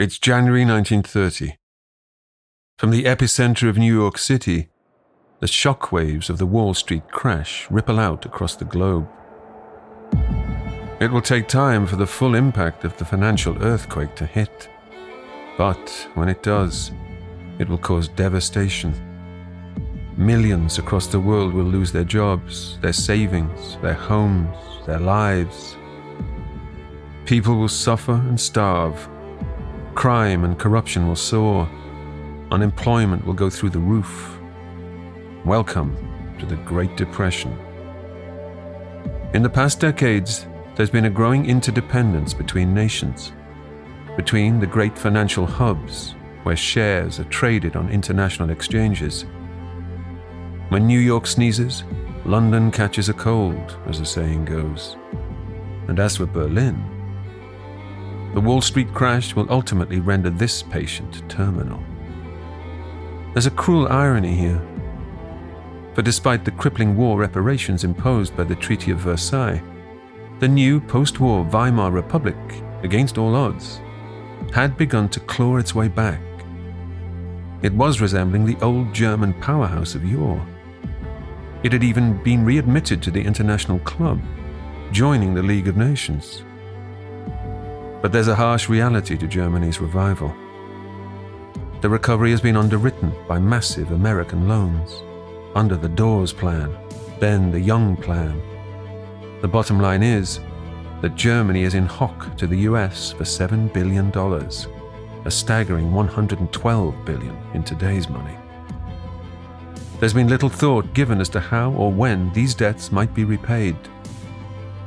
It's January 1930. From the epicenter of New York City, the shockwaves of the Wall Street crash ripple out across the globe. It will take time for the full impact of the financial earthquake to hit. But when it does, it will cause devastation. Millions across the world will lose their jobs, their savings, their homes, their lives. People will suffer and starve Crime and corruption will soar. Unemployment will go through the roof. Welcome to the Great Depression. In the past decades, there's been a growing interdependence between nations, between the great financial hubs where shares are traded on international exchanges. When New York sneezes, London catches a cold, as the saying goes. And as for Berlin, the Wall Street crash will ultimately render this patient terminal. There's a cruel irony here. For despite the crippling war reparations imposed by the Treaty of Versailles, the new post war Weimar Republic, against all odds, had begun to claw its way back. It was resembling the old German powerhouse of yore. It had even been readmitted to the International Club, joining the League of Nations. But there's a harsh reality to Germany's revival. The recovery has been underwritten by massive American loans, under the Dawes Plan, then the Young Plan. The bottom line is that Germany is in hock to the US for $7 billion, a staggering 112 billion in today's money. There's been little thought given as to how or when these debts might be repaid.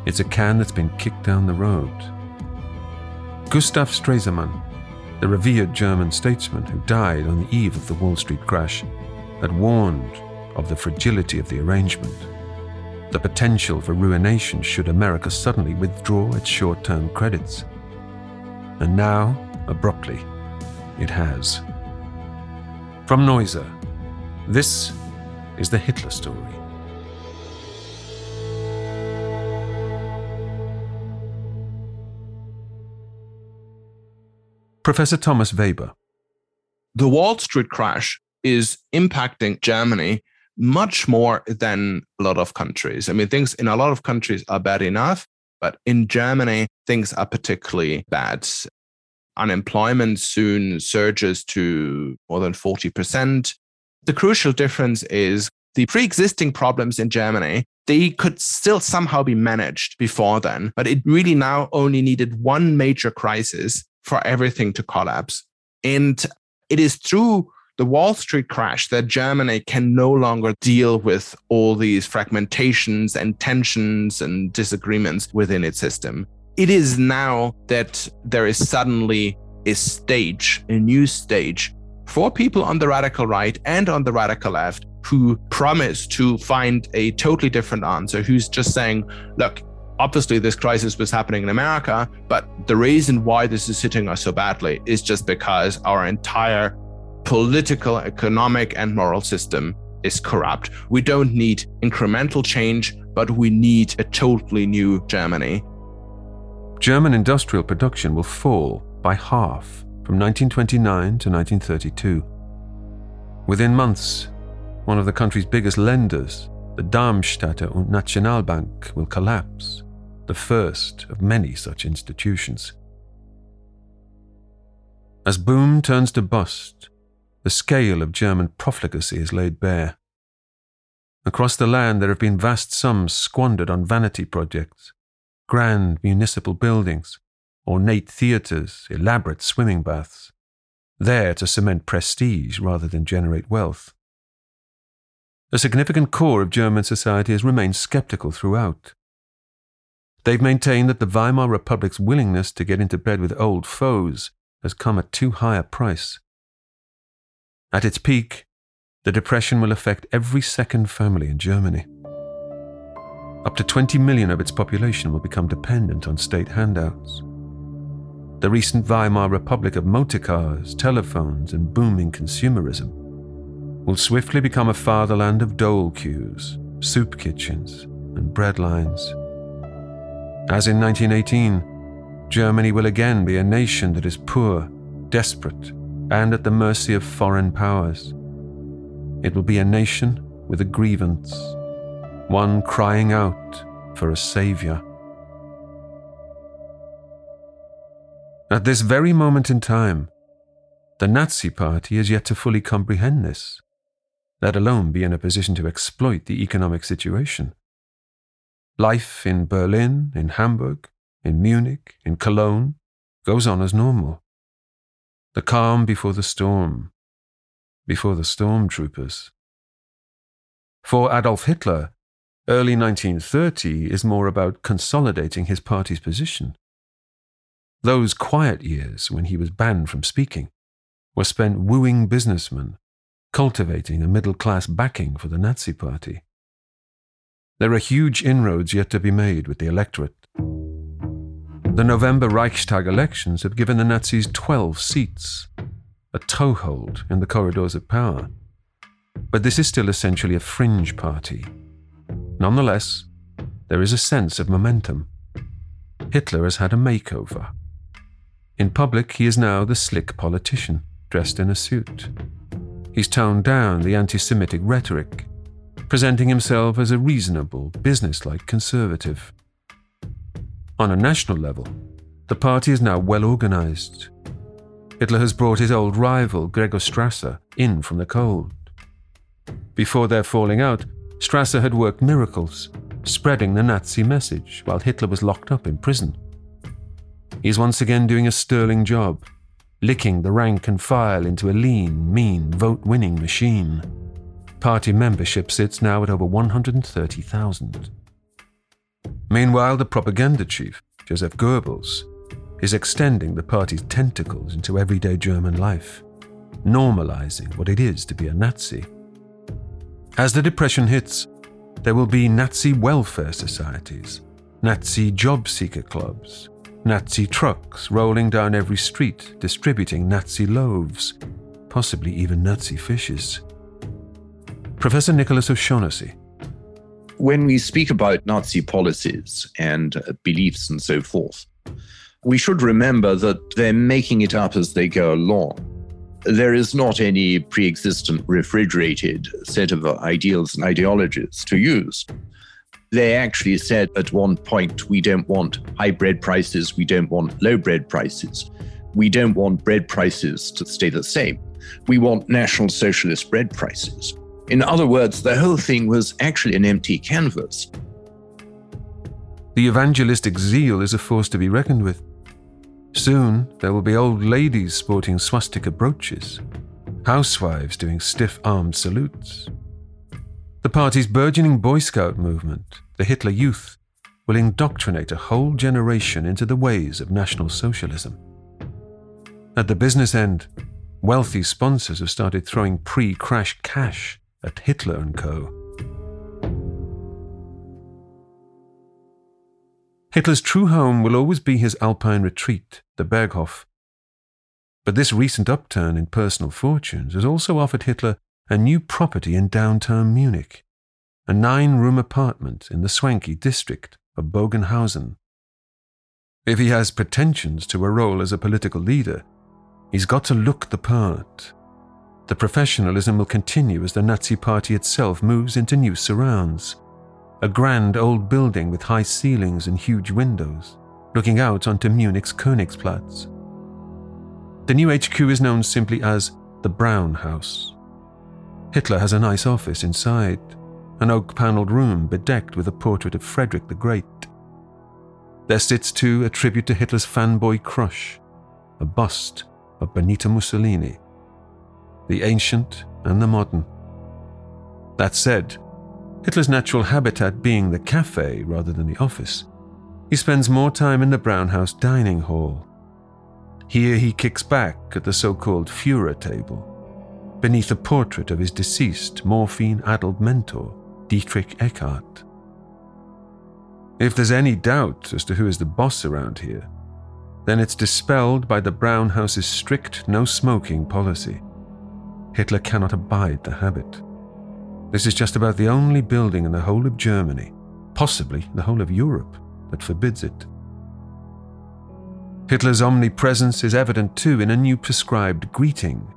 It's a can that's been kicked down the road. Gustav Stresemann, the revered German statesman who died on the eve of the Wall Street crash, had warned of the fragility of the arrangement, the potential for ruination should America suddenly withdraw its short term credits. And now, abruptly, it has. From Noiser, this is the Hitler story. Professor Thomas Weber. The Wall Street crash is impacting Germany much more than a lot of countries. I mean, things in a lot of countries are bad enough, but in Germany, things are particularly bad. Unemployment soon surges to more than 40%. The crucial difference is the pre existing problems in Germany, they could still somehow be managed before then, but it really now only needed one major crisis for everything to collapse. And it is through the Wall Street crash that Germany can no longer deal with all these fragmentations and tensions and disagreements within its system. It is now that there is suddenly a stage, a new stage for people on the radical right and on the radical left who promise to find a totally different answer, who's just saying, look, obviously this crisis was happening in America, but the reason why this is hitting us so badly is just because our entire political, economic, and moral system is corrupt. We don't need incremental change, but we need a totally new Germany. German industrial production will fall by half from 1929 to 1932. Within months, one of the country's biggest lenders, the Darmstädter und Nationalbank, will collapse the first of many such institutions. As boom turns to bust, the scale of German profligacy is laid bare. Across the land, there have been vast sums squandered on vanity projects, grand municipal buildings, ornate theatres, elaborate swimming baths, there to cement prestige rather than generate wealth. A significant core of German society has remained skeptical throughout. They've maintained that the Weimar Republic's willingness to get into bed with old foes has come at too high a price. At its peak, the Depression will affect every second family in Germany. Up to 20 million of its population will become dependent on state handouts. The recent Weimar Republic of motor cars, telephones, and booming consumerism will swiftly become a fatherland of dole queues, soup kitchens, and bread lines. As in 1918, Germany will again be a nation that is poor, desperate and at the mercy of foreign powers. It will be a nation with a grievance, one crying out for a savior. At this very moment in time, the Nazi Party is yet to fully comprehend this, let alone be in a position to exploit the economic situation. Life in Berlin, in Hamburg, in Munich, in Cologne goes on as normal. The calm before the storm, before the stormtroopers. For Adolf Hitler, early 1930 is more about consolidating his party's position. Those quiet years when he was banned from speaking were spent wooing businessmen, cultivating a middle class backing for the Nazi Party. There are huge inroads yet to be made with the electorate. The November Reichstag elections have given the Nazis 12 seats, a toehold in the corridors of power. But this is still essentially a fringe party. Nonetheless, there is a sense of momentum. Hitler has had a makeover. In public, he is now the slick politician, dressed in a suit. He's toned down the anti Semitic rhetoric, presenting himself as a reasonable, businesslike conservative. On a national level, the party is now well organized. Hitler has brought his old rival, Gregor Strasser, in from the cold. Before their falling out, Strasser had worked miracles, spreading the Nazi message while Hitler was locked up in prison. He's once again doing a sterling job, licking the rank and file into a lean, mean, vote winning machine. Party membership sits now at over 130,000. Meanwhile, the propaganda chief, Joseph Goebbels, is extending the party's tentacles into everyday German life, normalizing what it is to be a Nazi. As the Depression hits, there will be Nazi welfare societies, Nazi job seeker clubs, Nazi trucks rolling down every street distributing Nazi loaves, possibly even Nazi fishes. Professor Nicholas O'Shaughnessy. When we speak about Nazi policies and uh, beliefs and so forth, we should remember that they're making it up as they go along. There is not any pre existent refrigerated set of ideals and ideologies to use. They actually said at one point, we don't want high bread prices, we don't want low bread prices, we don't want bread prices to stay the same. We want national socialist bread prices. In other words, the whole thing was actually an empty canvas. The evangelistic zeal is a force to be reckoned with. Soon there will be old ladies sporting swastika brooches, housewives doing stiff armed salutes. The party's burgeoning Boy Scout movement, the Hitler Youth, will indoctrinate a whole generation into the ways of National Socialism. At the business end, wealthy sponsors have started throwing pre crash cash at Hitler and Co. Hitler's true home will always be his alpine retreat, the Berghof. But this recent upturn in personal fortunes has also offered Hitler a new property in downtown Munich, a nine room apartment in the swanky district of Bogenhausen. If he has pretensions to a role as a political leader, he's got to look the part the professionalism will continue as the Nazi Party itself moves into new surrounds. A grand old building with high ceilings and huge windows, looking out onto Munich's Königsplatz. The new HQ is known simply as the Brown House. Hitler has a nice office inside, an oak panelled room bedecked with a portrait of Frederick the Great. There sits too a tribute to Hitler's fanboy crush, a bust of Benito Mussolini the ancient and the modern. That said, Hitler's natural habitat being the cafe rather than the office, he spends more time in the Brown House dining hall. Here he kicks back at the so called Fuhrer table, beneath a portrait of his deceased morphine addled mentor, Dietrich Eckart. If there's any doubt as to who is the boss around here, then it's dispelled by the Brown House's strict no smoking policy. Hitler cannot abide the habit. This is just about the only building in the whole of Germany, possibly the whole of Europe, that forbids it. Hitler's omnipresence is evident too in a new prescribed greeting.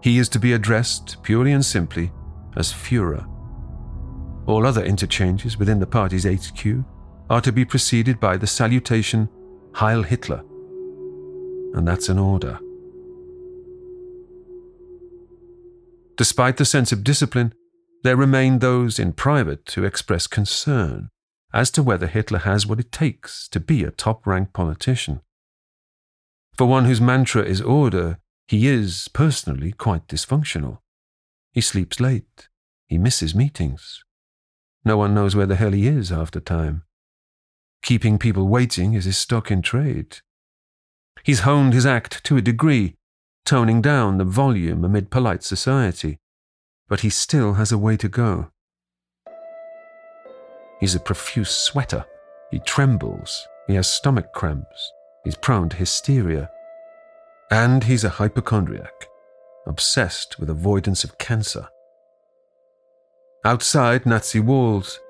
He is to be addressed purely and simply as Fuhrer. All other interchanges within the party's HQ are to be preceded by the salutation Heil Hitler. And that's an order. Despite the sense of discipline, there remain those in private who express concern as to whether Hitler has what it takes to be a top ranked politician. For one whose mantra is order, he is, personally, quite dysfunctional. He sleeps late. He misses meetings. No one knows where the hell he is after time. Keeping people waiting is his stock in trade. He's honed his act to a degree, toning down the volume amid polite society, but he still has a way to go. He's a profuse sweater. He trembles. He has stomach cramps. He's prone to hysteria. And he's a hypochondriac, obsessed with avoidance of cancer. Outside Nazi walls,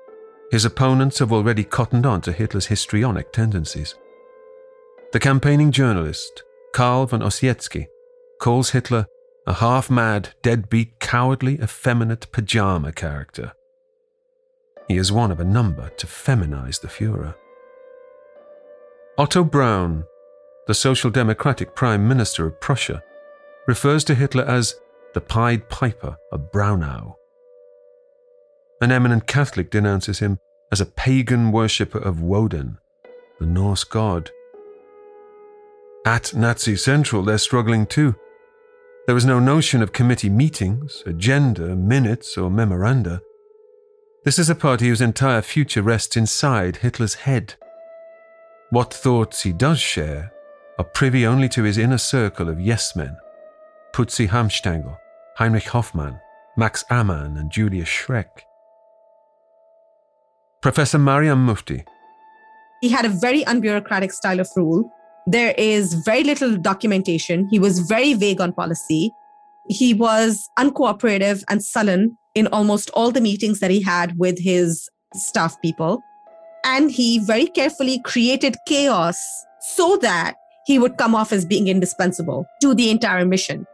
his opponents have already cottoned on to Hitler's histrionic tendencies. The campaigning journalist, Carl von Ossietzky, calls Hitler a half mad, deadbeat, cowardly, effeminate pajama character. He is one of a number to feminize the Fuhrer. Otto Braun, the Social Democratic Prime Minister of Prussia, refers to Hitler as the Pied Piper of Braunau. An eminent Catholic denounces him as a pagan worshipper of Woden, the Norse god. At Nazi Central, they're struggling too. There was no notion of committee meetings, agenda, minutes, or memoranda. This is a party whose entire future rests inside Hitler's head. What thoughts he does share are privy only to his inner circle of yes men Putzi Hanfstaengl, Heinrich Hoffmann, Max Amann, and Julius Schreck. Professor Mariam Mufti. He had a very unbureaucratic style of rule. There is very little documentation. He was very vague on policy. He was uncooperative and sullen in almost all the meetings that he had with his staff people. And he very carefully created chaos so that he would come off as being indispensable to the entire mission.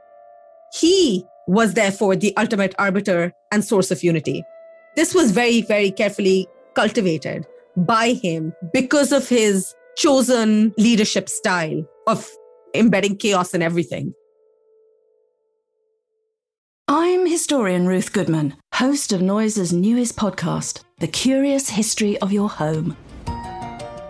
He was therefore the ultimate arbiter and source of unity. This was very, very carefully cultivated by him because of his chosen leadership style of embedding chaos in everything. I'm historian Ruth Goodman, host of Noiser's newest podcast, The Curious History of Your Home.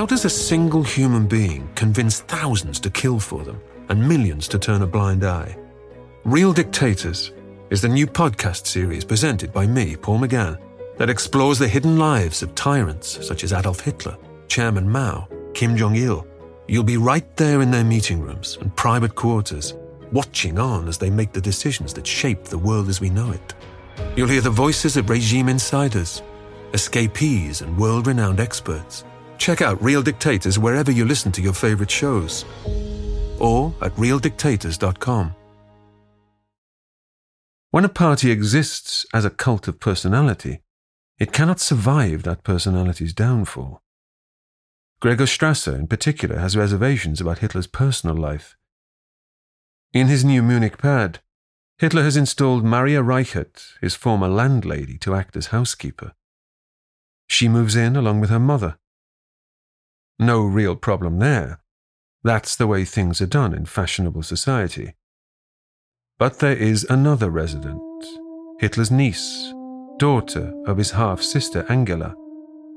How does a single human being convince thousands to kill for them and millions to turn a blind eye? Real Dictators is the new podcast series presented by me, Paul McGann that explores the hidden lives of tyrants such as Adolf Hitler, Chairman Mao, Kim Jong il. You'll be right there in their meeting rooms and private quarters, watching on as they make the decisions that shape the world as we know it. You'll hear the voices of regime insiders, escapees, and world renowned experts. Check out Real Dictators wherever you listen to your favorite shows or at realdictators.com. When a party exists as a cult of personality, it cannot survive that personality's downfall. Gregor Strasser, in particular, has reservations about Hitler's personal life. In his new Munich pad, Hitler has installed Maria Reichert, his former landlady, to act as housekeeper. She moves in along with her mother. No real problem there. That's the way things are done in fashionable society. But there is another resident, Hitler's niece, daughter of his half sister Angela,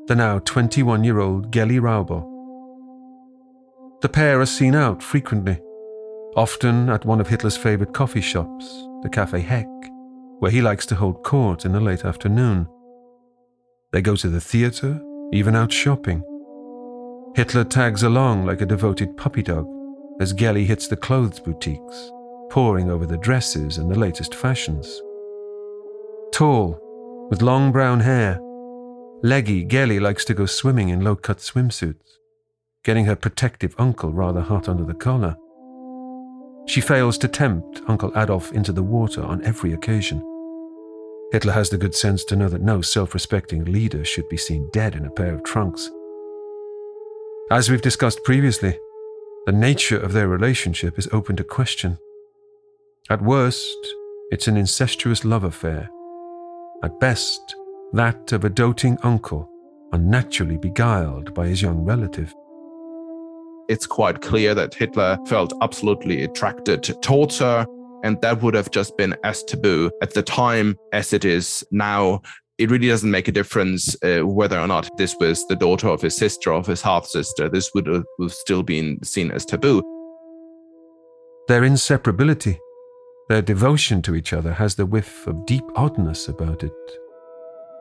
the now 21 year old Geli Raubal. The pair are seen out frequently, often at one of Hitler's favourite coffee shops, the Cafe Heck, where he likes to hold court in the late afternoon. They go to the theatre, even out shopping. Hitler tags along like a devoted puppy dog as Geli hits the clothes boutiques, poring over the dresses and the latest fashions. Tall, with long brown hair, leggy Geli likes to go swimming in low cut swimsuits, getting her protective uncle rather hot under the collar. She fails to tempt Uncle Adolf into the water on every occasion. Hitler has the good sense to know that no self respecting leader should be seen dead in a pair of trunks. As we've discussed previously, the nature of their relationship is open to question. At worst, it's an incestuous love affair. At best, that of a doting uncle, unnaturally beguiled by his young relative. It's quite clear that Hitler felt absolutely attracted towards her and that would have just been as taboo at the time as it is now. It really doesn't make a difference uh, whether or not this was the daughter of his sister or of his half sister. This would have still been seen as taboo. Their inseparability, their devotion to each other has the whiff of deep oddness about it.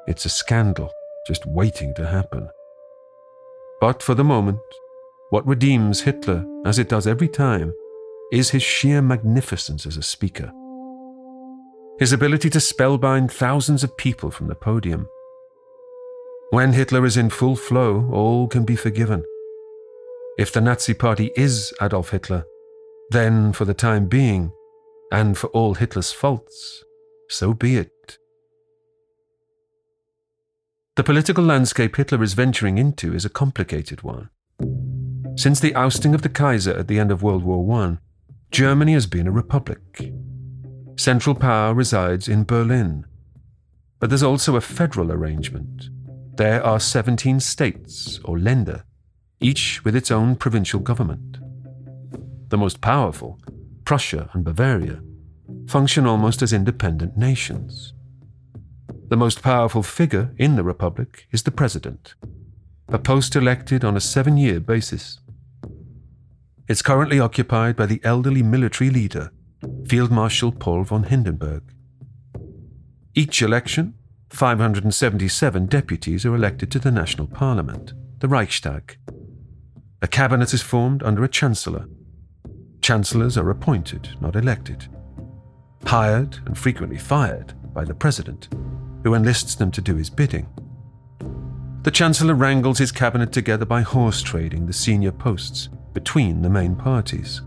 It's a scandal just waiting to happen. But for the moment, what redeems Hitler, as it does every time, is his sheer magnificence as a speaker. His ability to spellbind thousands of people from the podium. When Hitler is in full flow, all can be forgiven. If the Nazi Party is Adolf Hitler, then for the time being, and for all Hitler's faults, so be it. The political landscape Hitler is venturing into is a complicated one. Since the ousting of the Kaiser at the end of World War I, Germany has been a republic. Central power resides in Berlin. But there's also a federal arrangement. There are 17 states, or Länder, each with its own provincial government. The most powerful, Prussia and Bavaria, function almost as independent nations. The most powerful figure in the Republic is the President, a post elected on a seven year basis. It's currently occupied by the elderly military leader, Field Marshal Paul von Hindenburg. Each election, 577 deputies are elected to the national parliament, the Reichstag. A cabinet is formed under a chancellor. Chancellors are appointed, not elected. Hired and frequently fired by the president, who enlists them to do his bidding. The chancellor wrangles his cabinet together by horse trading the senior posts between the main parties.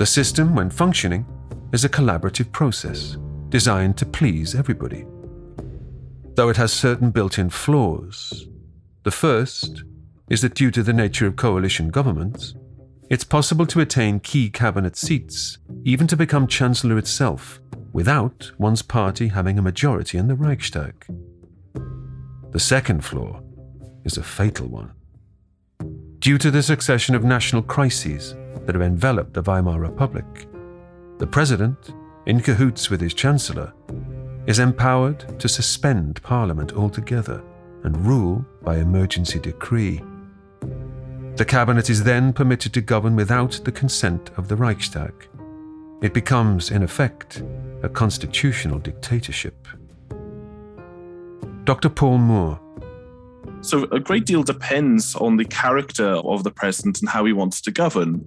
The system, when functioning, is a collaborative process designed to please everybody. Though it has certain built in flaws. The first is that due to the nature of coalition governments, it's possible to attain key cabinet seats, even to become Chancellor itself, without one's party having a majority in the Reichstag. The second flaw is a fatal one. Due to the succession of national crises that have enveloped the Weimar Republic, the president, in cahoots with his chancellor, is empowered to suspend parliament altogether and rule by emergency decree. The cabinet is then permitted to govern without the consent of the Reichstag. It becomes, in effect, a constitutional dictatorship. Dr. Paul Moore so a great deal depends on the character of the president and how he wants to govern.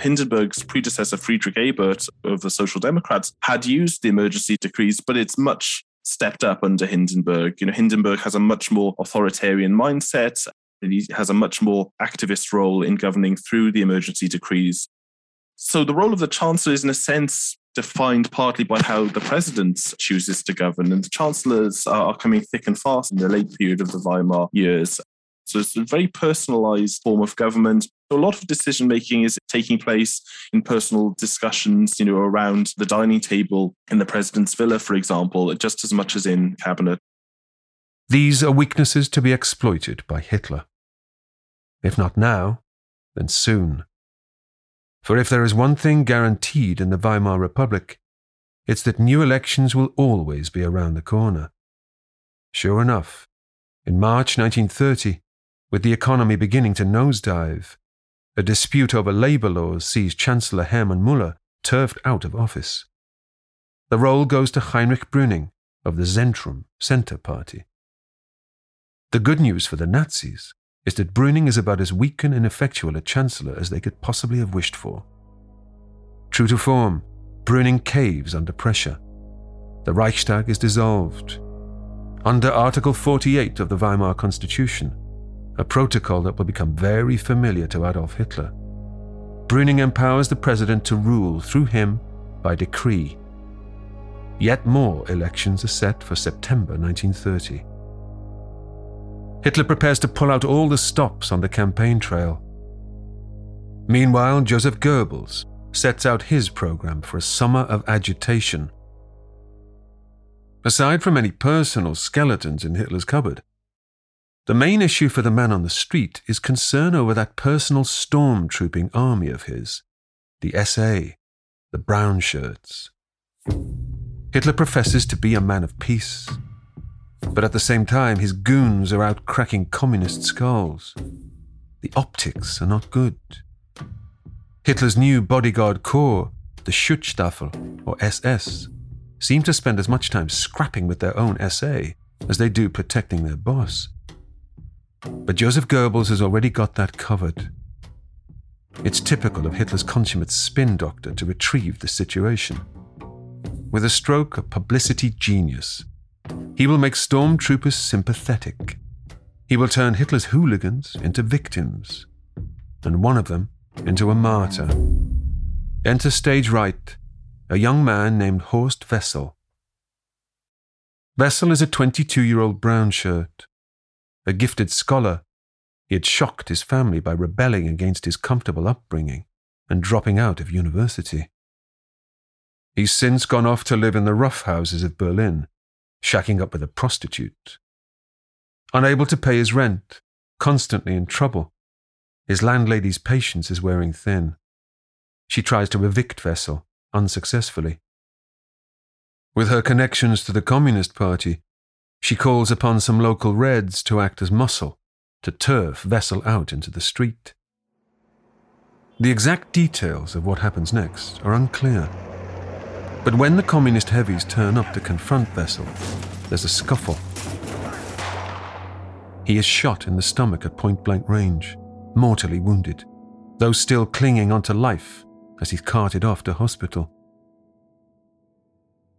Hindenburg's predecessor, Friedrich Ebert of the Social Democrats, had used the emergency decrees, but it's much stepped up under Hindenburg. You know, Hindenburg has a much more authoritarian mindset. He has a much more activist role in governing through the emergency decrees. So the role of the chancellor is, in a sense, defined partly by how the president chooses to govern, and the chancellors are coming thick and fast in the late period of the Weimar years. So it's a very personalized form of government. A lot of decision making is taking place in personal discussions, you know, around the dining table in the president's villa, for example, just as much as in cabinet. These are weaknesses to be exploited by Hitler. If not now, then soon. For if there is one thing guaranteed in the Weimar Republic, it's that new elections will always be around the corner. Sure enough, in March 1930, with the economy beginning to nosedive, a dispute over labour laws sees Chancellor Hermann Müller turfed out of office. The role goes to Heinrich Brüning of the Zentrum Centre Party. The good news for the Nazis is that Brüning is about as weak and ineffectual a chancellor as they could possibly have wished for. True to form, Brüning caves under pressure. The Reichstag is dissolved. Under Article 48 of the Weimar Constitution, a protocol that will become very familiar to Adolf Hitler, Brüning empowers the president to rule through him by decree. Yet more elections are set for September 1930. Hitler prepares to pull out all the stops on the campaign trail. Meanwhile, Joseph Goebbels sets out his program for a summer of agitation. Aside from any personal skeletons in Hitler's cupboard, the main issue for the man on the street is concern over that personal stormtrooping army of his, the SA, the brown shirts. Hitler professes to be a man of peace, but at the same time, his goons are out cracking communist skulls. The optics are not good. Hitler's new bodyguard corps, the Schutzstaffel, or SS, seem to spend as much time scrapping with their own SA as they do protecting their boss. But Joseph Goebbels has already got that covered. It's typical of Hitler's consummate spin doctor to retrieve the situation. With a stroke of publicity genius, he will make stormtroopers sympathetic. He will turn Hitler's hooligans into victims, and one of them into a martyr. Enter stage right, a young man named Horst Wessel. Wessel is a 22 year old brown shirt. A gifted scholar, he had shocked his family by rebelling against his comfortable upbringing and dropping out of university. He's since gone off to live in the rough houses of Berlin shacking up with a prostitute. Unable to pay his rent, constantly in trouble. His landlady's patience is wearing thin. She tries to evict Wessel, unsuccessfully. With her connections to the Communist Party, she calls upon some local Reds to act as muscle to turf Wessel out into the street. The exact details of what happens next are unclear. But when the communist heavies turn up to confront Wessel, there's a scuffle. He is shot in the stomach at point blank range, mortally wounded, though still clinging onto life as he's carted off to hospital.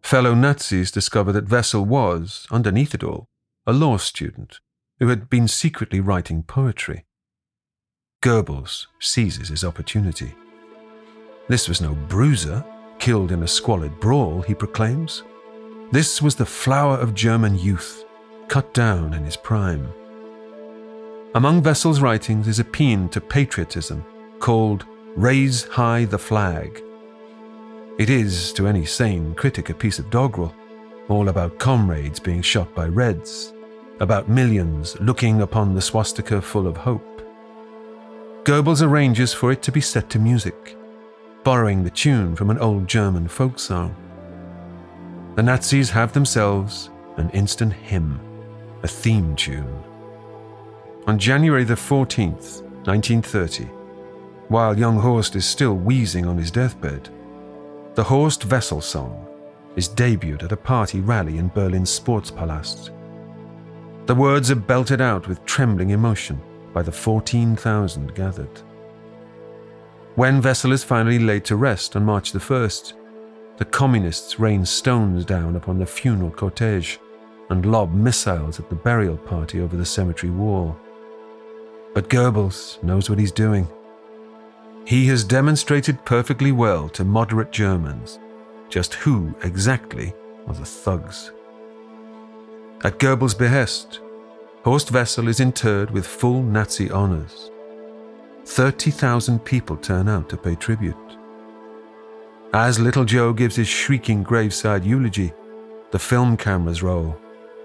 Fellow Nazis discover that Wessel was, underneath it all, a law student who had been secretly writing poetry. Goebbels seizes his opportunity. This was no bruiser, killed in a squalid brawl, he proclaims. This was the flower of German youth, cut down in his prime. Among Wessel's writings is a paean to patriotism called Raise High the Flag. It is, to any sane critic, a piece of doggerel, all about comrades being shot by Reds, about millions looking upon the swastika full of hope. Goebbels arranges for it to be set to music borrowing the tune from an old German folk song. The Nazis have themselves an instant hymn, a theme tune. On January the 14th, 1930, while young Horst is still wheezing on his deathbed, the Horst Wessel song is debuted at a party rally in Berlin's Sportspalast. The words are belted out with trembling emotion by the 14,000 gathered. When Wessel is finally laid to rest on March the 1st, the communists rain stones down upon the funeral cortege and lob missiles at the burial party over the cemetery wall. But Goebbels knows what he's doing. He has demonstrated perfectly well to moderate Germans just who exactly are the thugs. At Goebbels' behest, Horst Wessel is interred with full Nazi honors. 30,000 people turn out to pay tribute. As Little Joe gives his shrieking graveside eulogy, the film cameras roll,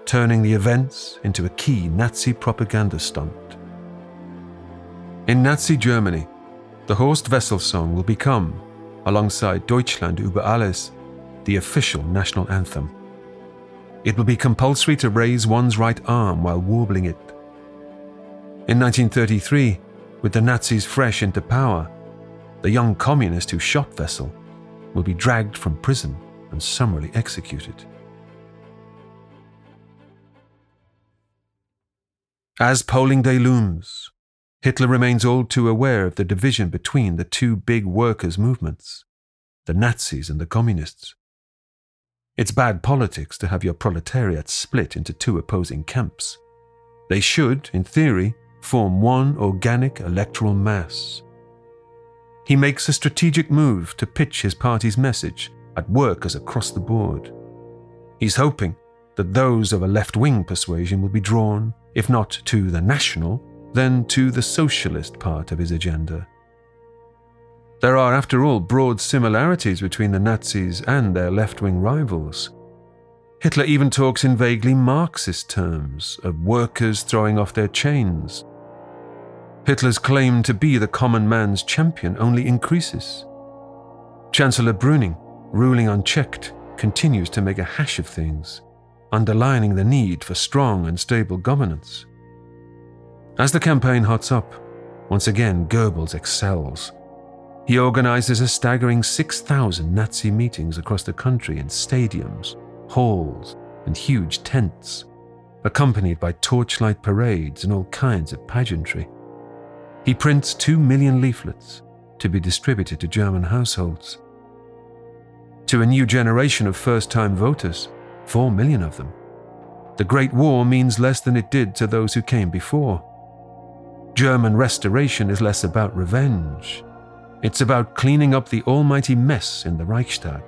turning the events into a key Nazi propaganda stunt. In Nazi Germany, the Horst Wessel song will become, alongside Deutschland über alles, the official national anthem. It will be compulsory to raise one's right arm while warbling it. In 1933, with the Nazis fresh into power, the young communist who shot Wessel will be dragged from prison and summarily executed. As polling day looms, Hitler remains all too aware of the division between the two big workers' movements, the Nazis and the Communists. It's bad politics to have your proletariat split into two opposing camps. They should, in theory, form one organic electoral mass. He makes a strategic move to pitch his party's message at workers across the board. He's hoping that those of a left wing persuasion will be drawn, if not to the national, then to the socialist part of his agenda. There are, after all, broad similarities between the Nazis and their left wing rivals. Hitler even talks in vaguely Marxist terms of workers throwing off their chains. Hitler's claim to be the common man's champion only increases. Chancellor Brüning, ruling unchecked, continues to make a hash of things, underlining the need for strong and stable governance. As the campaign hots up, once again Goebbels excels. He organizes a staggering 6,000 Nazi meetings across the country in stadiums, halls, and huge tents, accompanied by torchlight parades and all kinds of pageantry. He prints 2 million leaflets to be distributed to German households. To a new generation of first time voters, 4 million of them. The Great War means less than it did to those who came before. German restoration is less about revenge it's about cleaning up the almighty mess in the Reichstag.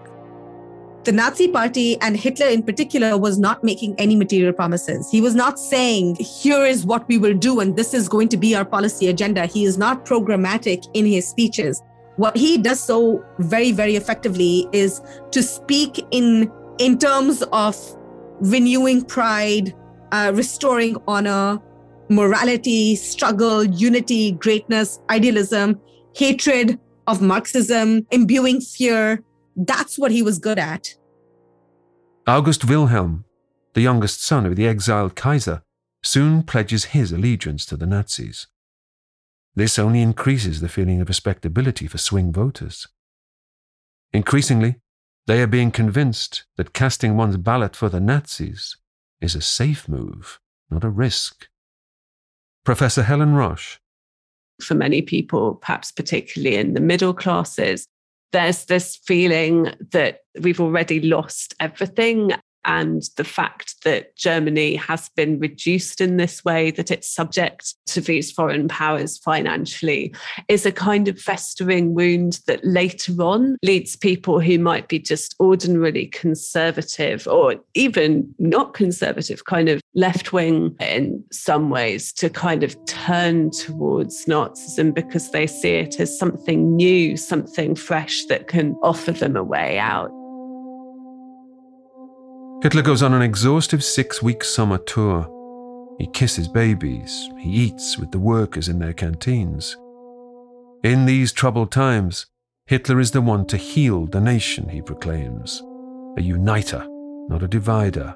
The Nazi Party and Hitler in particular was not making any material promises. He was not saying, here is what we will do and this is going to be our policy agenda. He is not programmatic in his speeches. What he does so very, very effectively is to speak in, in terms of renewing pride, uh, restoring honor, morality, struggle, unity, greatness, idealism, hatred, of Marxism, imbuing fear. That's what he was good at. August Wilhelm, the youngest son of the exiled Kaiser, soon pledges his allegiance to the Nazis. This only increases the feeling of respectability for swing voters. Increasingly, they are being convinced that casting one's ballot for the Nazis is a safe move, not a risk. Professor Helen Roche, for many people, perhaps particularly in the middle classes, there's this feeling that we've already lost everything and the fact that Germany has been reduced in this way, that it's subject to these foreign powers financially, is a kind of festering wound that later on leads people who might be just ordinarily conservative or even not conservative, kind of left wing in some ways, to kind of turn towards Nazism because they see it as something new, something fresh that can offer them a way out. Hitler goes on an exhaustive six week summer tour. He kisses babies, he eats with the workers in their canteens. In these troubled times, Hitler is the one to heal the nation, he proclaims. A uniter, not a divider.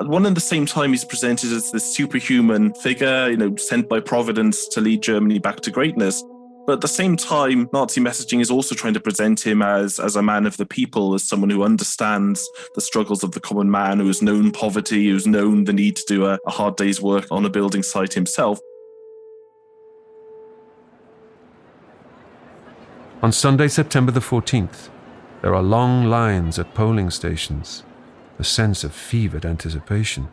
At one and the same time, he's presented as this superhuman figure, you know, sent by Providence to lead Germany back to greatness. But at the same time, Nazi messaging is also trying to present him as, as a man of the people, as someone who understands the struggles of the common man, who has known poverty, who's known the need to do a, a hard day's work on a building site himself. On Sunday, September the 14th, there are long lines at polling stations, a sense of fevered anticipation.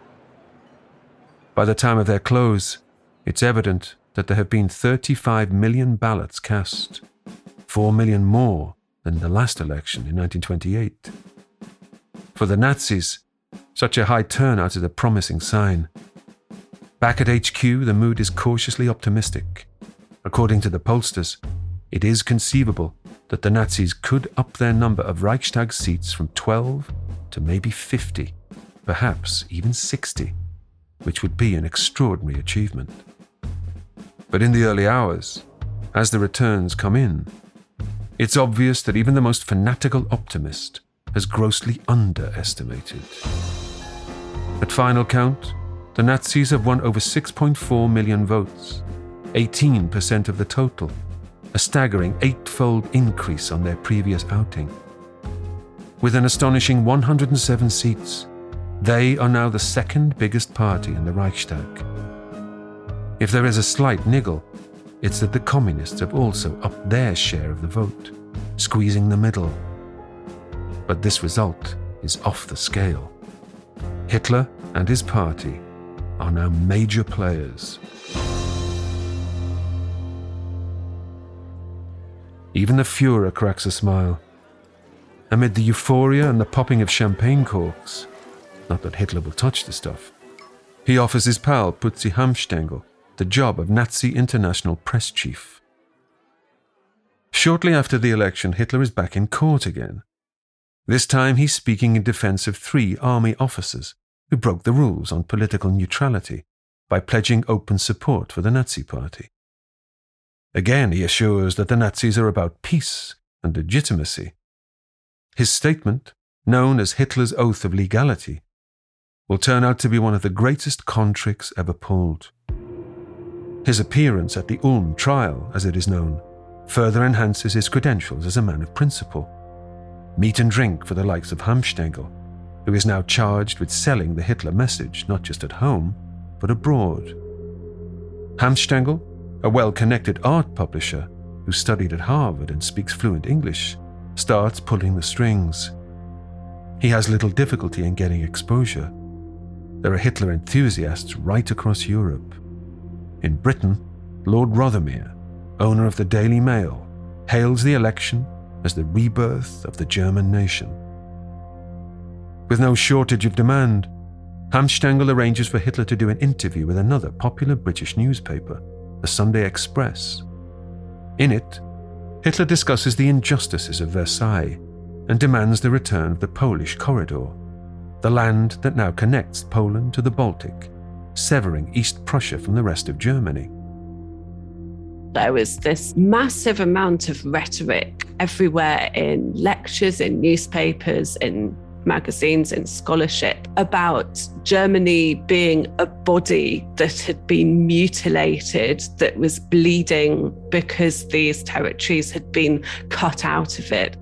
By the time of their close, it's evident that there have been 35 million ballots cast, 4 million more than the last election in 1928. For the Nazis, such a high turnout is a promising sign. Back at HQ, the mood is cautiously optimistic. According to the pollsters, it is conceivable that the Nazis could up their number of Reichstag seats from 12 to maybe 50, perhaps even 60, which would be an extraordinary achievement. But in the early hours, as the returns come in, it's obvious that even the most fanatical optimist has grossly underestimated. At final count, the Nazis have won over 6.4 million votes, 18% of the total, a staggering eightfold increase on their previous outing. With an astonishing 107 seats, they are now the second biggest party in the Reichstag. If there is a slight niggle, it's that the communists have also upped their share of the vote, squeezing the middle. But this result is off the scale. Hitler and his party are now major players. Even the Fuhrer cracks a smile. Amid the euphoria and the popping of champagne corks, not that Hitler will touch the stuff, he offers his pal Putzi Hanfstaengl the job of Nazi International Press Chief. Shortly after the election, Hitler is back in court again. This time he's speaking in defense of three army officers who broke the rules on political neutrality by pledging open support for the Nazi Party. Again, he assures that the Nazis are about peace and legitimacy. His statement, known as Hitler's Oath of Legality, will turn out to be one of the greatest con tricks ever pulled. His appearance at the Ulm trial, as it is known, further enhances his credentials as a man of principle. Meat and drink for the likes of Hanfstaengl, who is now charged with selling the Hitler message not just at home, but abroad. Hanfstaengl, a well connected art publisher who studied at Harvard and speaks fluent English, starts pulling the strings. He has little difficulty in getting exposure. There are Hitler enthusiasts right across Europe. In Britain, Lord Rothermere, owner of the Daily Mail, hails the election as the rebirth of the German nation. With no shortage of demand, Hanfstaengl arranges for Hitler to do an interview with another popular British newspaper, the Sunday Express. In it, Hitler discusses the injustices of Versailles and demands the return of the Polish corridor, the land that now connects Poland to the Baltic severing East Prussia from the rest of Germany. There was this massive amount of rhetoric everywhere in lectures, in newspapers, in magazines, in scholarship about Germany being a body that had been mutilated, that was bleeding because these territories had been cut out of it.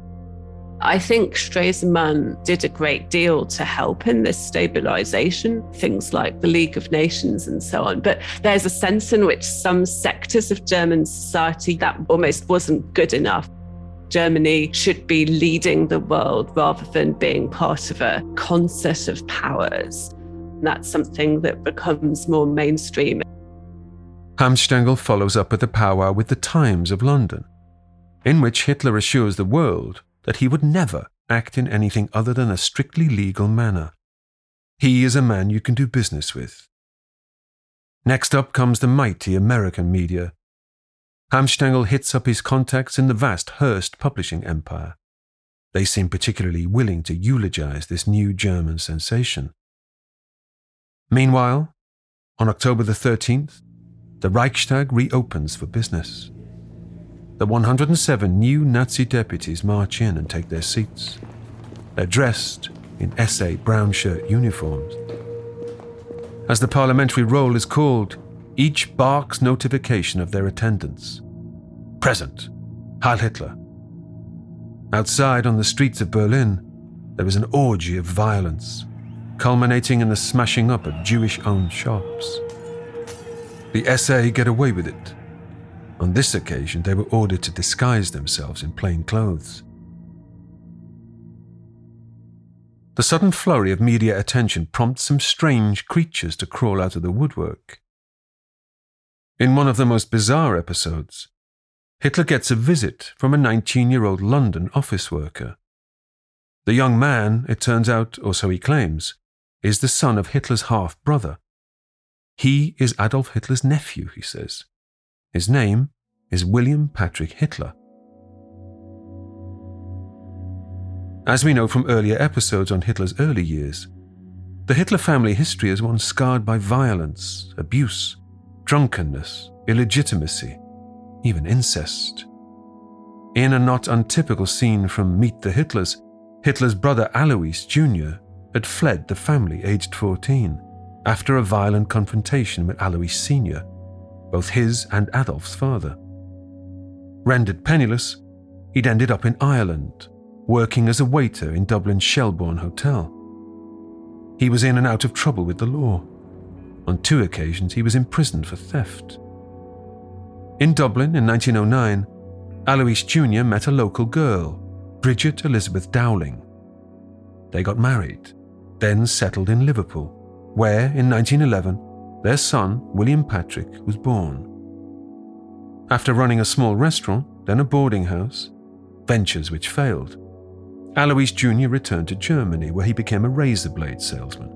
I think Stresemann did a great deal to help in this stabilization, things like the League of Nations and so on. But there's a sense in which some sectors of German society that almost wasn't good enough. Germany should be leading the world rather than being part of a concert of powers. And that's something that becomes more mainstream. Hanfstaengl follows up at the powwow with the Times of London, in which Hitler assures the world that he would never act in anything other than a strictly legal manner. He is a man you can do business with. Next up comes the mighty American media. Hanfstaengl hits up his contacts in the vast Hearst publishing empire. They seem particularly willing to eulogize this new German sensation. Meanwhile, on October the 13th, the Reichstag reopens for business the 107 new Nazi deputies march in and take their seats. They're dressed in SA brown shirt uniforms. As the parliamentary roll is called, each barks notification of their attendance. Present, Heil Hitler. Outside on the streets of Berlin, there is an orgy of violence, culminating in the smashing up of Jewish owned shops. The SA get away with it on this occasion, they were ordered to disguise themselves in plain clothes. The sudden flurry of media attention prompts some strange creatures to crawl out of the woodwork. In one of the most bizarre episodes, Hitler gets a visit from a 19 year old London office worker. The young man, it turns out, or so he claims, is the son of Hitler's half brother. He is Adolf Hitler's nephew, he says. His name is William Patrick Hitler. As we know from earlier episodes on Hitler's early years, the Hitler family history is one scarred by violence, abuse, drunkenness, illegitimacy, even incest. In a not untypical scene from Meet the Hitlers, Hitler's brother Alois Jr. had fled the family aged 14 after a violent confrontation with Alois Sr., both his and Adolf's father. Rendered penniless, he'd ended up in Ireland, working as a waiter in Dublin's Shelbourne Hotel. He was in and out of trouble with the law. On two occasions, he was imprisoned for theft. In Dublin in 1909, Alois Jr. met a local girl, Bridget Elizabeth Dowling. They got married, then settled in Liverpool, where in 1911 their son, William Patrick, was born. After running a small restaurant, then a boarding house, ventures which failed, Alois Jr. returned to Germany where he became a razor blade salesman,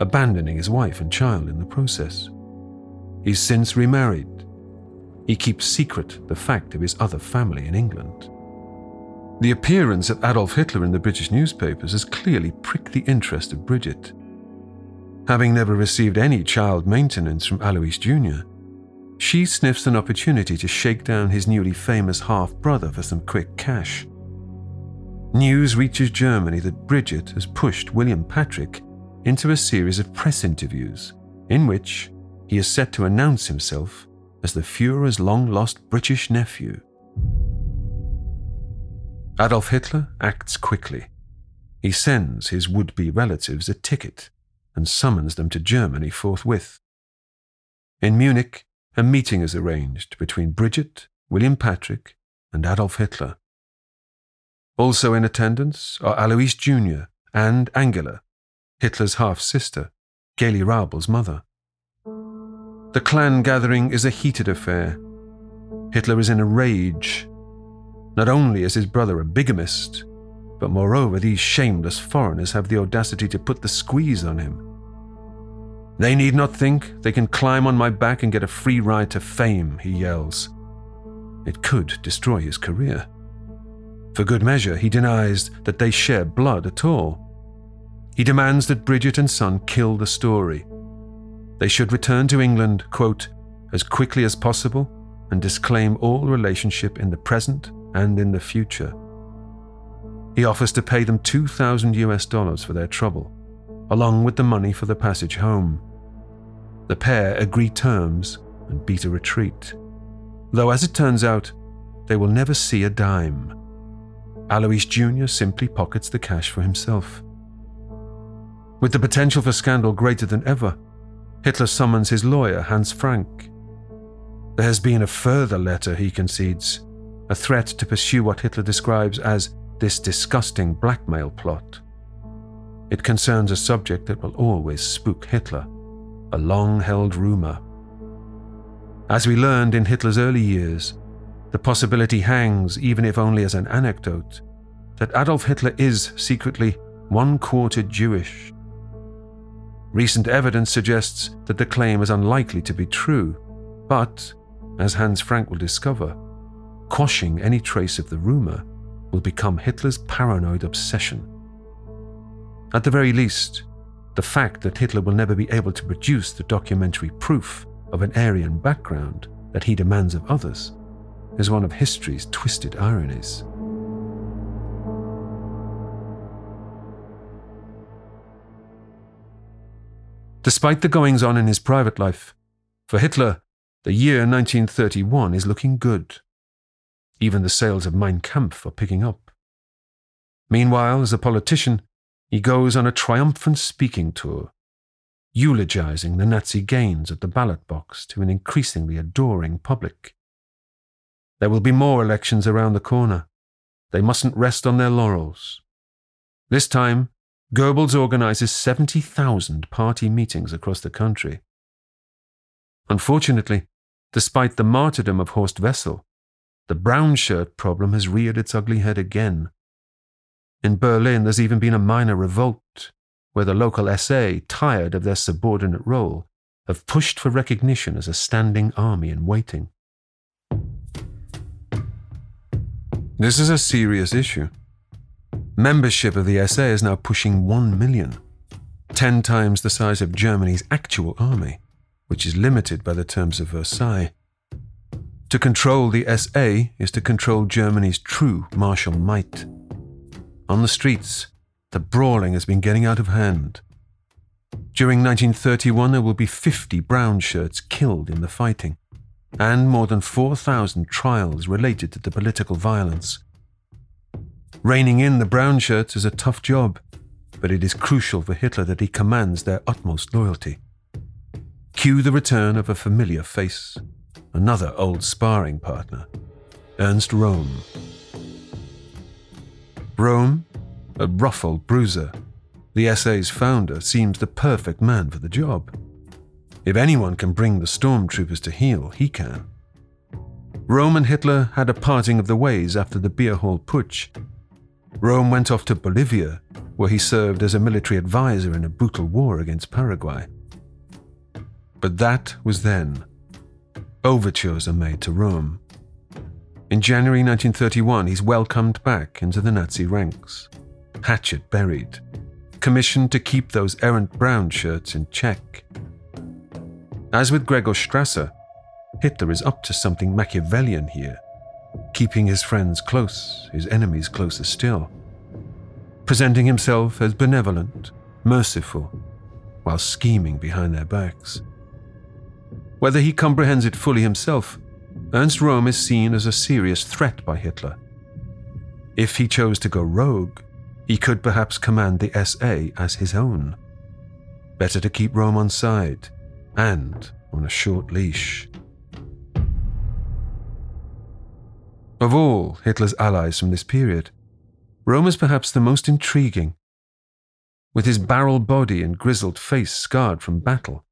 abandoning his wife and child in the process. He's since remarried. He keeps secret the fact of his other family in England. The appearance of Adolf Hitler in the British newspapers has clearly pricked the interest of Bridget. Having never received any child maintenance from Alois Jr., she sniffs an opportunity to shake down his newly famous half brother for some quick cash. News reaches Germany that Bridget has pushed William Patrick into a series of press interviews in which he is set to announce himself as the Fuhrer's long lost British nephew. Adolf Hitler acts quickly. He sends his would be relatives a ticket and summons them to Germany forthwith. In Munich, a meeting is arranged between Bridget, William Patrick, and Adolf Hitler. Also in attendance are Alois Jr. and Angela, Hitler's half sister, Geli Raubal's mother. The clan gathering is a heated affair. Hitler is in a rage. Not only is his brother a bigamist, but moreover, these shameless foreigners have the audacity to put the squeeze on him. They need not think they can climb on my back and get a free ride to fame, he yells. It could destroy his career. For good measure, he denies that they share blood at all. He demands that Bridget and son kill the story. They should return to England, quote, as quickly as possible and disclaim all relationship in the present and in the future. He offers to pay them 2,000 US dollars for their trouble, along with the money for the passage home. The pair agree terms and beat a retreat. Though, as it turns out, they will never see a dime. Alois Jr. simply pockets the cash for himself. With the potential for scandal greater than ever, Hitler summons his lawyer, Hans Frank. There has been a further letter, he concedes, a threat to pursue what Hitler describes as this disgusting blackmail plot. It concerns a subject that will always spook Hitler, a long held rumor. As we learned in Hitler's early years, the possibility hangs, even if only as an anecdote, that Adolf Hitler is secretly one quarter Jewish. Recent evidence suggests that the claim is unlikely to be true, but, as Hans Frank will discover, quashing any trace of the rumor will become Hitler's paranoid obsession. At the very least, the fact that Hitler will never be able to produce the documentary proof of an Aryan background that he demands of others is one of history's twisted ironies. Despite the goings on in his private life, for Hitler, the year 1931 is looking good. Even the sales of Mein Kampf are picking up. Meanwhile, as a politician, he goes on a triumphant speaking tour, eulogizing the Nazi gains at the ballot box to an increasingly adoring public. There will be more elections around the corner. They mustn't rest on their laurels. This time, Goebbels organizes 70,000 party meetings across the country. Unfortunately, despite the martyrdom of Horst Wessel, the brown shirt problem has reared its ugly head again. In Berlin, there's even been a minor revolt, where the local SA, tired of their subordinate role, have pushed for recognition as a standing army in waiting. This is a serious issue. Membership of the SA is now pushing 1 million, 10 times the size of Germany's actual army, which is limited by the terms of Versailles. To control the SA is to control Germany's true martial might. On the streets, the brawling has been getting out of hand. During 1931, there will be 50 brown shirts killed in the fighting, and more than 4,000 trials related to the political violence. Reining in the brown shirts is a tough job, but it is crucial for Hitler that he commands their utmost loyalty. Cue the return of a familiar face, another old sparring partner, Ernst Röhm. Röhm, a old bruiser, the SA's founder, seems the perfect man for the job. If anyone can bring the stormtroopers to heel, he can. Röhm and Hitler had a parting of the ways after the beer hall putsch. Röhm went off to Bolivia, where he served as a military advisor in a brutal war against Paraguay. But that was then. Overtures are made to Röhm. In January 1931, he's welcomed back into the Nazi ranks, hatchet buried, commissioned to keep those errant brown shirts in check. As with Gregor Strasser, Hitler is up to something Machiavellian here, keeping his friends close, his enemies closer still, presenting himself as benevolent, merciful, while scheming behind their backs. Whether he comprehends it fully himself, Ernst Röhm is seen as a serious threat by Hitler. If he chose to go rogue, he could perhaps command the SA as his own. Better to keep Röhm on side and on a short leash. Of all Hitler's allies from this period, Röhm is perhaps the most intriguing. With his barrel body and grizzled face scarred from battle,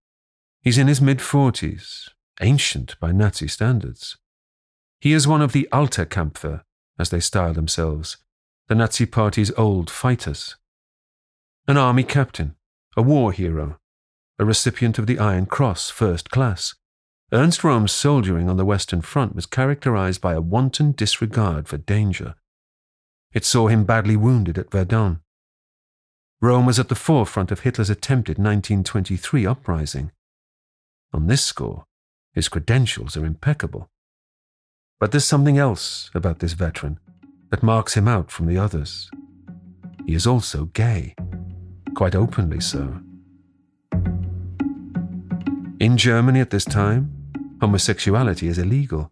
he's in his mid 40s, ancient by Nazi standards. He is one of the Alterkämpfer, as they style themselves, the Nazi Party's old fighters. An army captain, a war hero, a recipient of the Iron Cross First Class, Ernst Röhm's soldiering on the Western Front was characterized by a wanton disregard for danger. It saw him badly wounded at Verdun. Röhm was at the forefront of Hitler's attempted 1923 uprising. On this score, his credentials are impeccable. But there's something else about this veteran that marks him out from the others. He is also gay, quite openly so. In Germany at this time, homosexuality is illegal.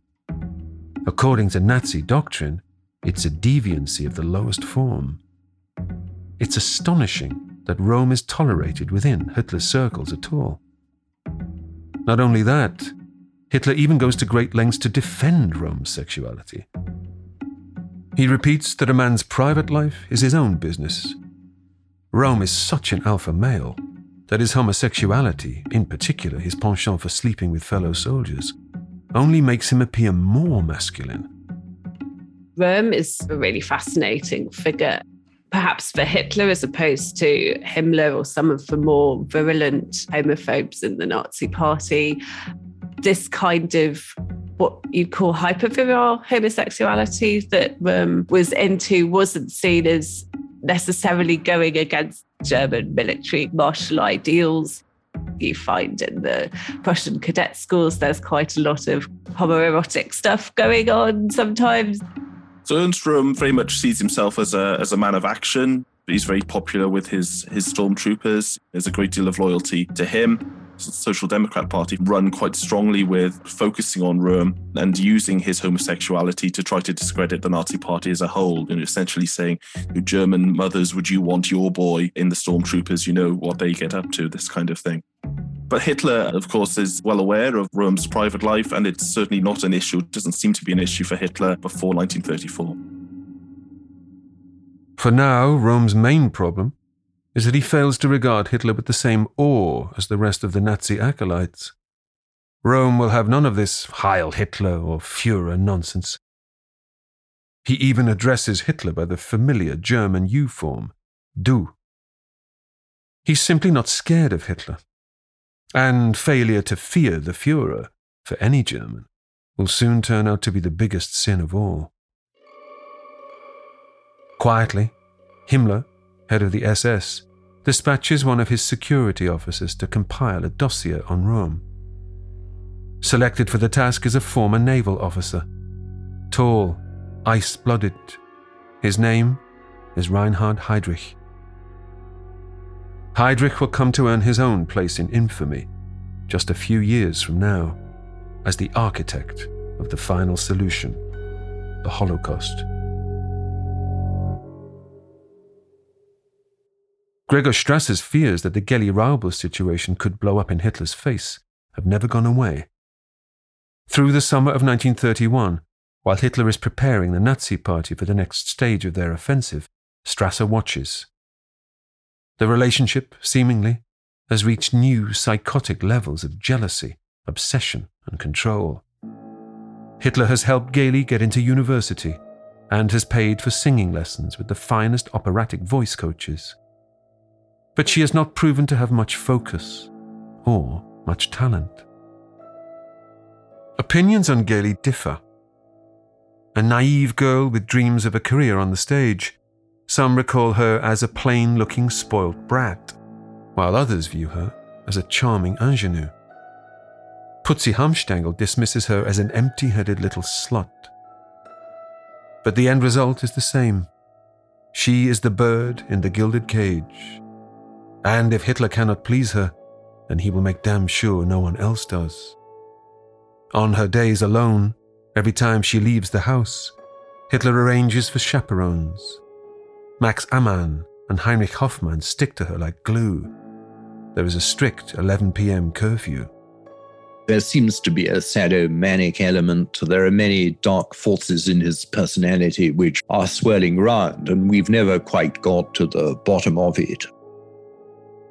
According to Nazi doctrine, it's a deviancy of the lowest form. It's astonishing that Röhm is tolerated within Hitler's circles at all. Not only that, Hitler even goes to great lengths to defend Röhm's sexuality. He repeats that a man's private life is his own business. Röhm is such an alpha male that his homosexuality, in particular his penchant for sleeping with fellow soldiers, only makes him appear more masculine. Röhm is a really fascinating figure, perhaps for Hitler as opposed to Himmler or some of the more virulent homophobes in the Nazi Party. This kind of what you'd call hypervirile homosexuality that Röhm was into wasn't seen as necessarily going against German military martial ideals. You find in the Prussian cadet schools, there's quite a lot of homoerotic stuff going on sometimes. So Ernst Röhm very much sees himself as a as a man of action. He's very popular with his his stormtroopers. There's a great deal of loyalty to him. Social Democrat Party run quite strongly with focusing on Röhm and using his homosexuality to try to discredit the Nazi Party as a whole, and essentially saying, German mothers, would you want your boy in the stormtroopers? You know what they get up to, this kind of thing. But Hitler, of course, is well aware of Röhm's private life, and it's certainly not an issue. It doesn't seem to be an issue for Hitler before 1934. For now, Röhm's main problem is that he fails to regard Hitler with the same awe as the rest of the Nazi acolytes. Röhm will have none of this Heil Hitler or Führer nonsense. He even addresses Hitler by the familiar German you form, du. He's simply not scared of Hitler. And failure to fear the Führer, for any German, will soon turn out to be the biggest sin of all. Quietly, Himmler, head of the SS, dispatches one of his security officers to compile a dossier on Röhm. Selected for the task is a former naval officer. Tall, ice blooded. His name is Reinhard Heydrich. Heydrich will come to earn his own place in infamy just a few years from now as the architect of the final solution the Holocaust. Gregor Strasser's fears that the Geli Raubal situation could blow up in Hitler's face have never gone away. Through the summer of 1931, while Hitler is preparing the Nazi Party for the next stage of their offensive, Strasser watches. The relationship, seemingly, has reached new psychotic levels of jealousy, obsession, and control. Hitler has helped Geli get into university and has paid for singing lessons with the finest operatic voice coaches. But she has not proven to have much focus or much talent. Opinions on Geli differ. A naive girl with dreams of a career on the stage, some recall her as a plain looking spoilt brat, while others view her as a charming ingenue. Putzi Hanfstaengl dismisses her as an empty headed little slut. But the end result is the same. She is the bird in the gilded cage. And if Hitler cannot please her, then he will make damn sure no one else does. On her days alone, every time she leaves the house, Hitler arranges for chaperones. Max Amann and Heinrich Hoffmann stick to her like glue. There is a strict 11 p.m. curfew. There seems to be a sadomanic element. There are many dark forces in his personality which are swirling round, and we've never quite got to the bottom of it.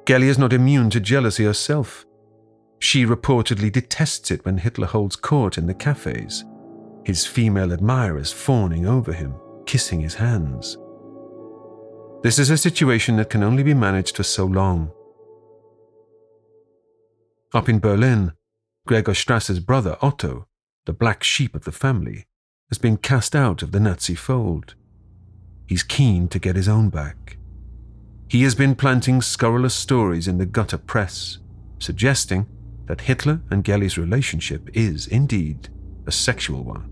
Geli is not immune to jealousy herself. She reportedly detests it when Hitler holds court in the cafes, his female admirers fawning over him, kissing his hands. This is a situation that can only be managed for so long. Up in Berlin, Gregor Strasser's brother Otto, the black sheep of the family, has been cast out of the Nazi fold. He's keen to get his own back. He has been planting scurrilous stories in the gutter press, suggesting that Hitler and Geli's relationship is, indeed, a sexual one.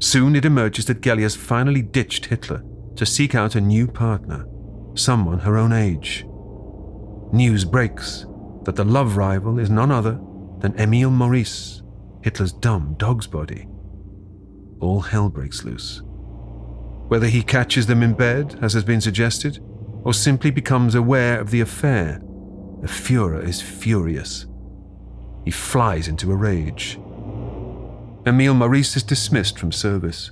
Soon it emerges that Geli has finally ditched Hitler to seek out a new partner, someone her own age. News breaks that the love rival is none other than Emil Maurice, Hitler's dumb dog's body. All hell breaks loose. Whether he catches them in bed, as has been suggested, or simply becomes aware of the affair, the Fuhrer is furious. He flies into a rage. Emil Maurice is dismissed from service.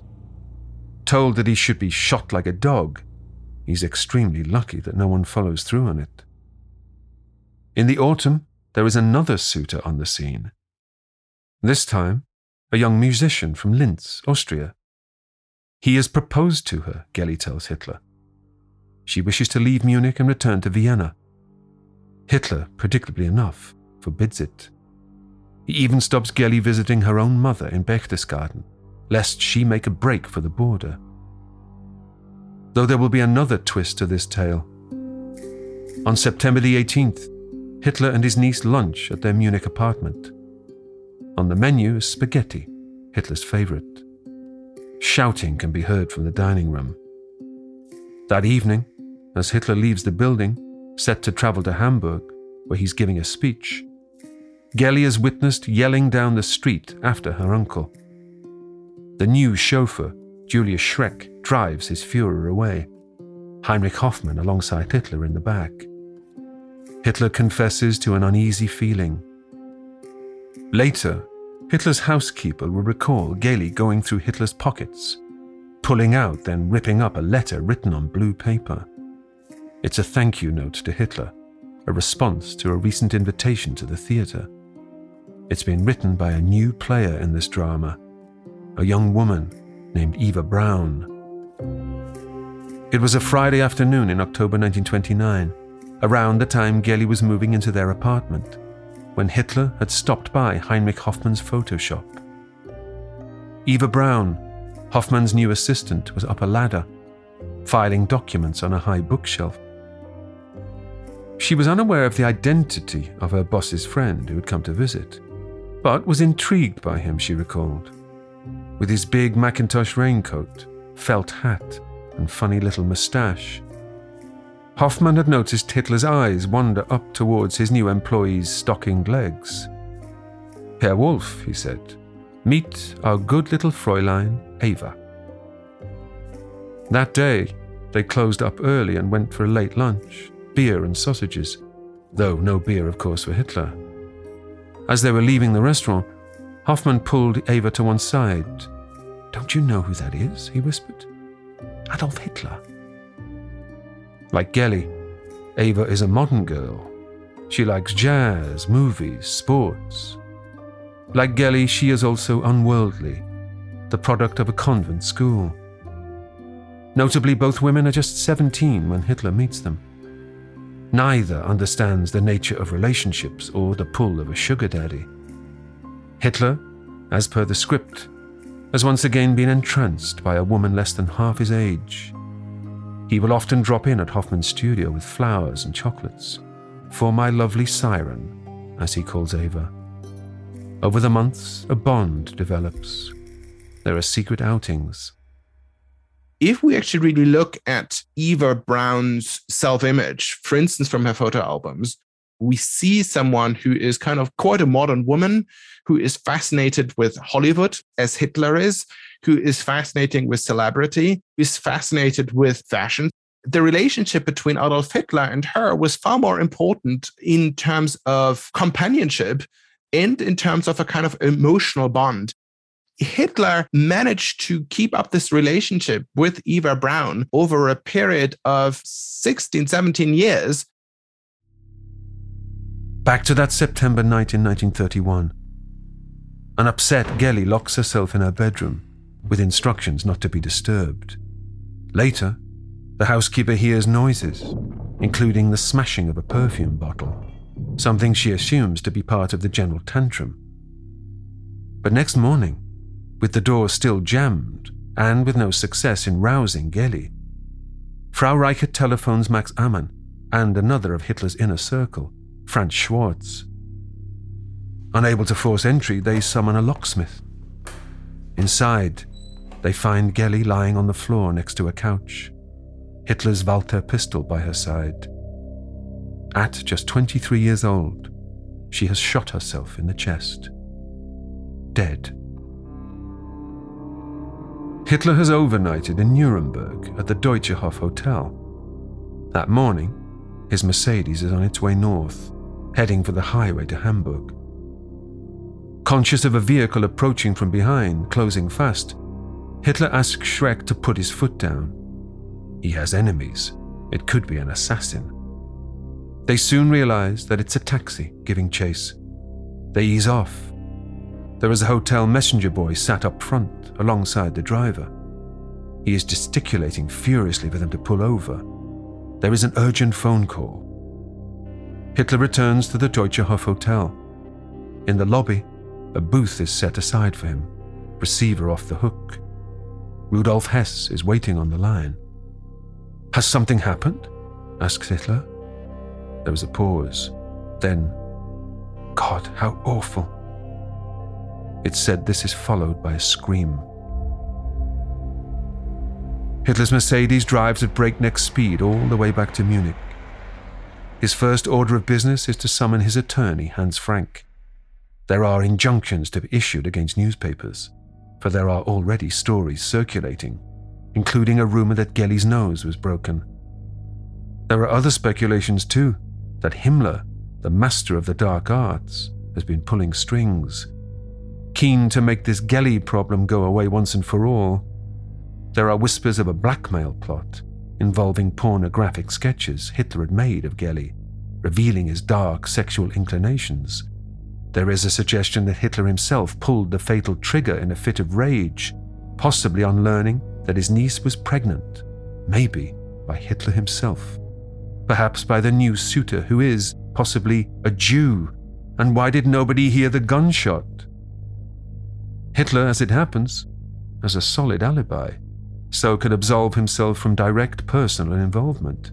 Told that he should be shot like a dog, he's extremely lucky that no one follows through on it. In the autumn, there is another suitor on the scene. This time, a young musician from Linz, Austria. He has proposed to her, Geli tells Hitler. She wishes to leave Munich and return to Vienna. Hitler, predictably enough, forbids it. He even stops Geli visiting her own mother in Berchtesgaden, lest she make a break for the border. Though there will be another twist to this tale. On September the 18th, Hitler and his niece lunch at their Munich apartment. On the menu is spaghetti, Hitler's favorite. Shouting can be heard from the dining room. That evening, as Hitler leaves the building, set to travel to Hamburg, where he's giving a speech, Geli is witnessed yelling down the street after her uncle. The new chauffeur, Julius Schreck, drives his Fuhrer away, Heinrich Hoffmann alongside Hitler in the back. Hitler confesses to an uneasy feeling. Later, Hitler's housekeeper will recall Geli going through Hitler's pockets, pulling out, then ripping up a letter written on blue paper. It's a thank you note to Hitler, a response to a recent invitation to the theatre. It's been written by a new player in this drama, a young woman named Eva Braun. It was a Friday afternoon in October 1929 around the time Geli was moving into their apartment, when Hitler had stopped by Heinrich Hoffmann's photo shop. Eva Braun, Hoffmann's new assistant, was up a ladder, filing documents on a high bookshelf. She was unaware of the identity of her boss's friend who had come to visit. but was intrigued by him, she recalled. With his big Macintosh raincoat, felt hat, and funny little moustache. Hoffmann had noticed Hitler's eyes wander up towards his new employee's stockinged legs. Herr Wolf, he said, meet our good little Fräulein Eva. That day, they closed up early and went for a late lunch, beer and sausages, though no beer, of course, for Hitler. As they were leaving the restaurant, Hoffmann pulled Eva to one side. Don't you know who that is? he whispered. Adolf Hitler. Like Geli, Eva is a modern girl. She likes jazz, movies, sports. Like Geli, she is also unworldly, the product of a convent school. Notably, both women are just 17 when Hitler meets them. Neither understands the nature of relationships or the pull of a sugar daddy. Hitler, as per the script, has once again been entranced by a woman less than half his age. He will often drop in at Hoffmann's studio with flowers and chocolates. For my lovely siren, as he calls Eva. Over the months, a bond develops. There are secret outings. If we actually really look at Eva Braun's self image, for instance, from her photo albums, we see someone who is kind of quite a modern woman who is fascinated with Hollywood, as Hitler is, who is fascinating with celebrity, is fascinated with fashion. The relationship between Adolf Hitler and her was far more important in terms of companionship and in terms of a kind of emotional bond. Hitler managed to keep up this relationship with Eva Braun over a period of 16, 17 years Back to that September night in 1931. An upset Geli locks herself in her bedroom with instructions not to be disturbed. Later, the housekeeper hears noises, including the smashing of a perfume bottle, something she assumes to be part of the general tantrum. But next morning, with the door still jammed and with no success in rousing Geli. Frau Reichert telephones Max Amann and another of Hitler's inner circle Franz Schwarz. Unable to force entry, they summon a locksmith. Inside, they find Geli lying on the floor next to a couch, Hitler's Walther pistol by her side. At just 23 years old, she has shot herself in the chest. Dead. Hitler has overnighted in Nuremberg at the Deutsche Hof Hotel. That morning, his Mercedes is on its way north, heading for the highway to Hamburg. Conscious of a vehicle approaching from behind, closing fast, Hitler asks Schreck to put his foot down. He has enemies. It could be an assassin. They soon realize that it's a taxi giving chase. They ease off. There is a hotel messenger boy sat up front alongside the driver. He is gesticulating furiously for them to pull over. There is an urgent phone call. Hitler returns to the Deutsche Hof Hotel. In the lobby, a booth is set aside for him, receiver off the hook. Rudolf Hess is waiting on the line. Has something happened? asks Hitler. There was a pause. Then, God, how awful. It's said this is followed by a scream. Hitler's Mercedes drives at breakneck speed all the way back to Munich. His first order of business is to summon his attorney, Hans Frank. There are injunctions to be issued against newspapers, for there are already stories circulating, including a rumor that Geli's nose was broken. There are other speculations too that Himmler, the master of the dark arts, has been pulling strings. Keen to make this Geli problem go away once and for all, there are whispers of a blackmail plot involving pornographic sketches Hitler had made of Geli, revealing his dark sexual inclinations. There is a suggestion that Hitler himself pulled the fatal trigger in a fit of rage, possibly on learning that his niece was pregnant, maybe by Hitler himself, perhaps by the new suitor who is, possibly, a Jew. And why did nobody hear the gunshot? Hitler, as it happens, has a solid alibi so can absolve himself from direct personal involvement.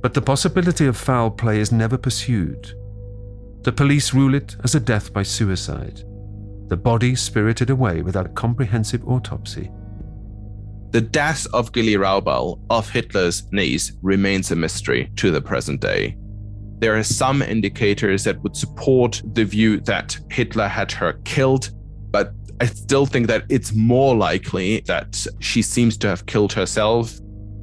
But the possibility of foul play is never pursued. The police rule it as a death by suicide, the body spirited away without a comprehensive autopsy. The death of Geli Raubal, of Hitler's niece, remains a mystery to the present day. There are some indicators that would support the view that Hitler had her killed, I still think that it's more likely that she seems to have killed herself.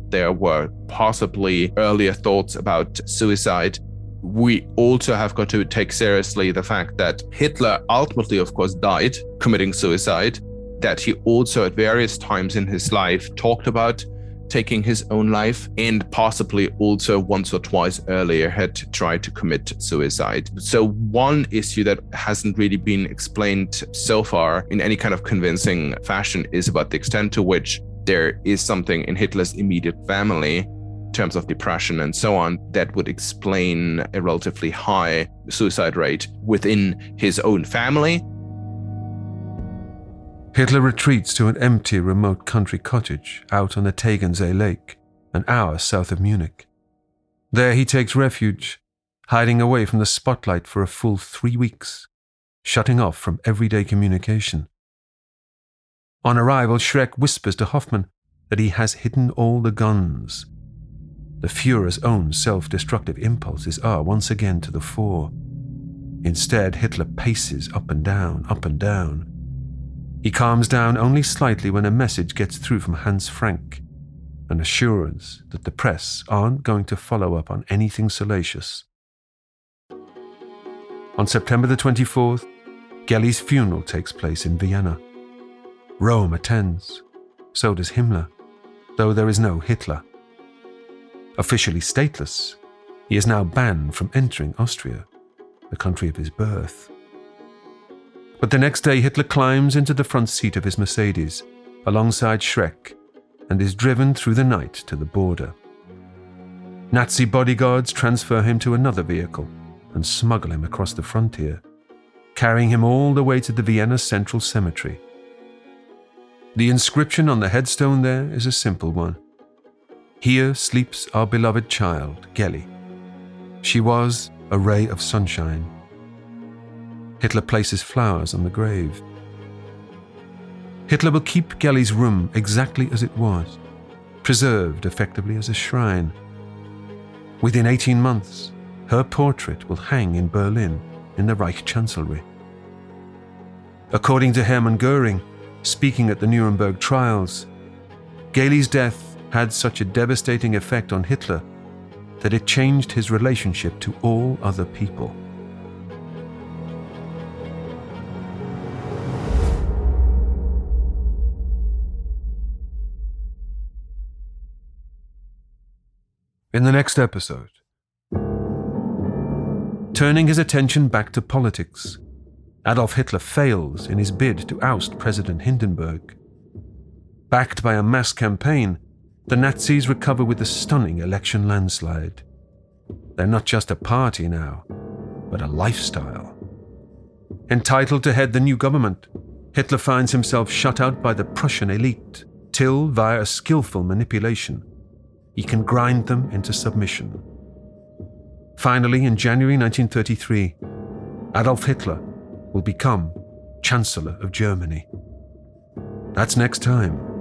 There were possibly earlier thoughts about suicide. We also have got to take seriously the fact that Hitler ultimately, of course, died committing suicide, that he also at various times in his life talked about taking his own life, and possibly also once or twice earlier had tried to commit suicide. So, one issue that hasn't really been explained so far in any kind of convincing fashion is about the extent to which there is something in Hitler's immediate family terms of depression and so on that would explain a relatively high suicide rate within his own family Hitler retreats to an empty, remote country cottage out on the Tegernsee Lake, an hour south of Munich. There he takes refuge, hiding away from the spotlight for a full three weeks, shutting off from everyday communication. On arrival, Schreck whispers to Hoffmann that he has hidden all the guns. The Fuhrer's own self destructive impulses are once again to the fore. Instead, Hitler paces up and down, up and down, he calms down only slightly when a message gets through from Hans Frank, an assurance that the press aren't going to follow up on anything salacious. On September the 24th, Geli's funeral takes place in Vienna. Röhm attends. So does Himmler, though there is no Hitler. Officially stateless, he is now banned from entering Austria, the country of his birth. But the next day, Hitler climbs into the front seat of his Mercedes alongside Schreck and is driven through the night to the border. Nazi bodyguards transfer him to another vehicle and smuggle him across the frontier, carrying him all the way to the Vienna Central Cemetery. The inscription on the headstone there is a simple one Here sleeps our beloved child, Geli. She was a ray of sunshine Hitler places flowers on the grave. Hitler will keep Geli's room exactly as it was, preserved effectively as a shrine. Within 18 months, her portrait will hang in Berlin in the Reich Chancellery. According to Hermann Goering, speaking at the Nuremberg trials, Geli's death had such a devastating effect on Hitler that it changed his relationship to all other people. In the next episode. Turning his attention back to politics, Adolf Hitler fails in his bid to oust President Hindenburg. Backed by a mass campaign, the Nazis recover with a stunning election landslide. They're not just a party now, but a lifestyle. Entitled to head the new government, Hitler finds himself shut out by the Prussian elite, till, via a skillful manipulation, he can grind them into submission. Finally, in January 1933, Adolf Hitler will become Chancellor of Germany. That's next time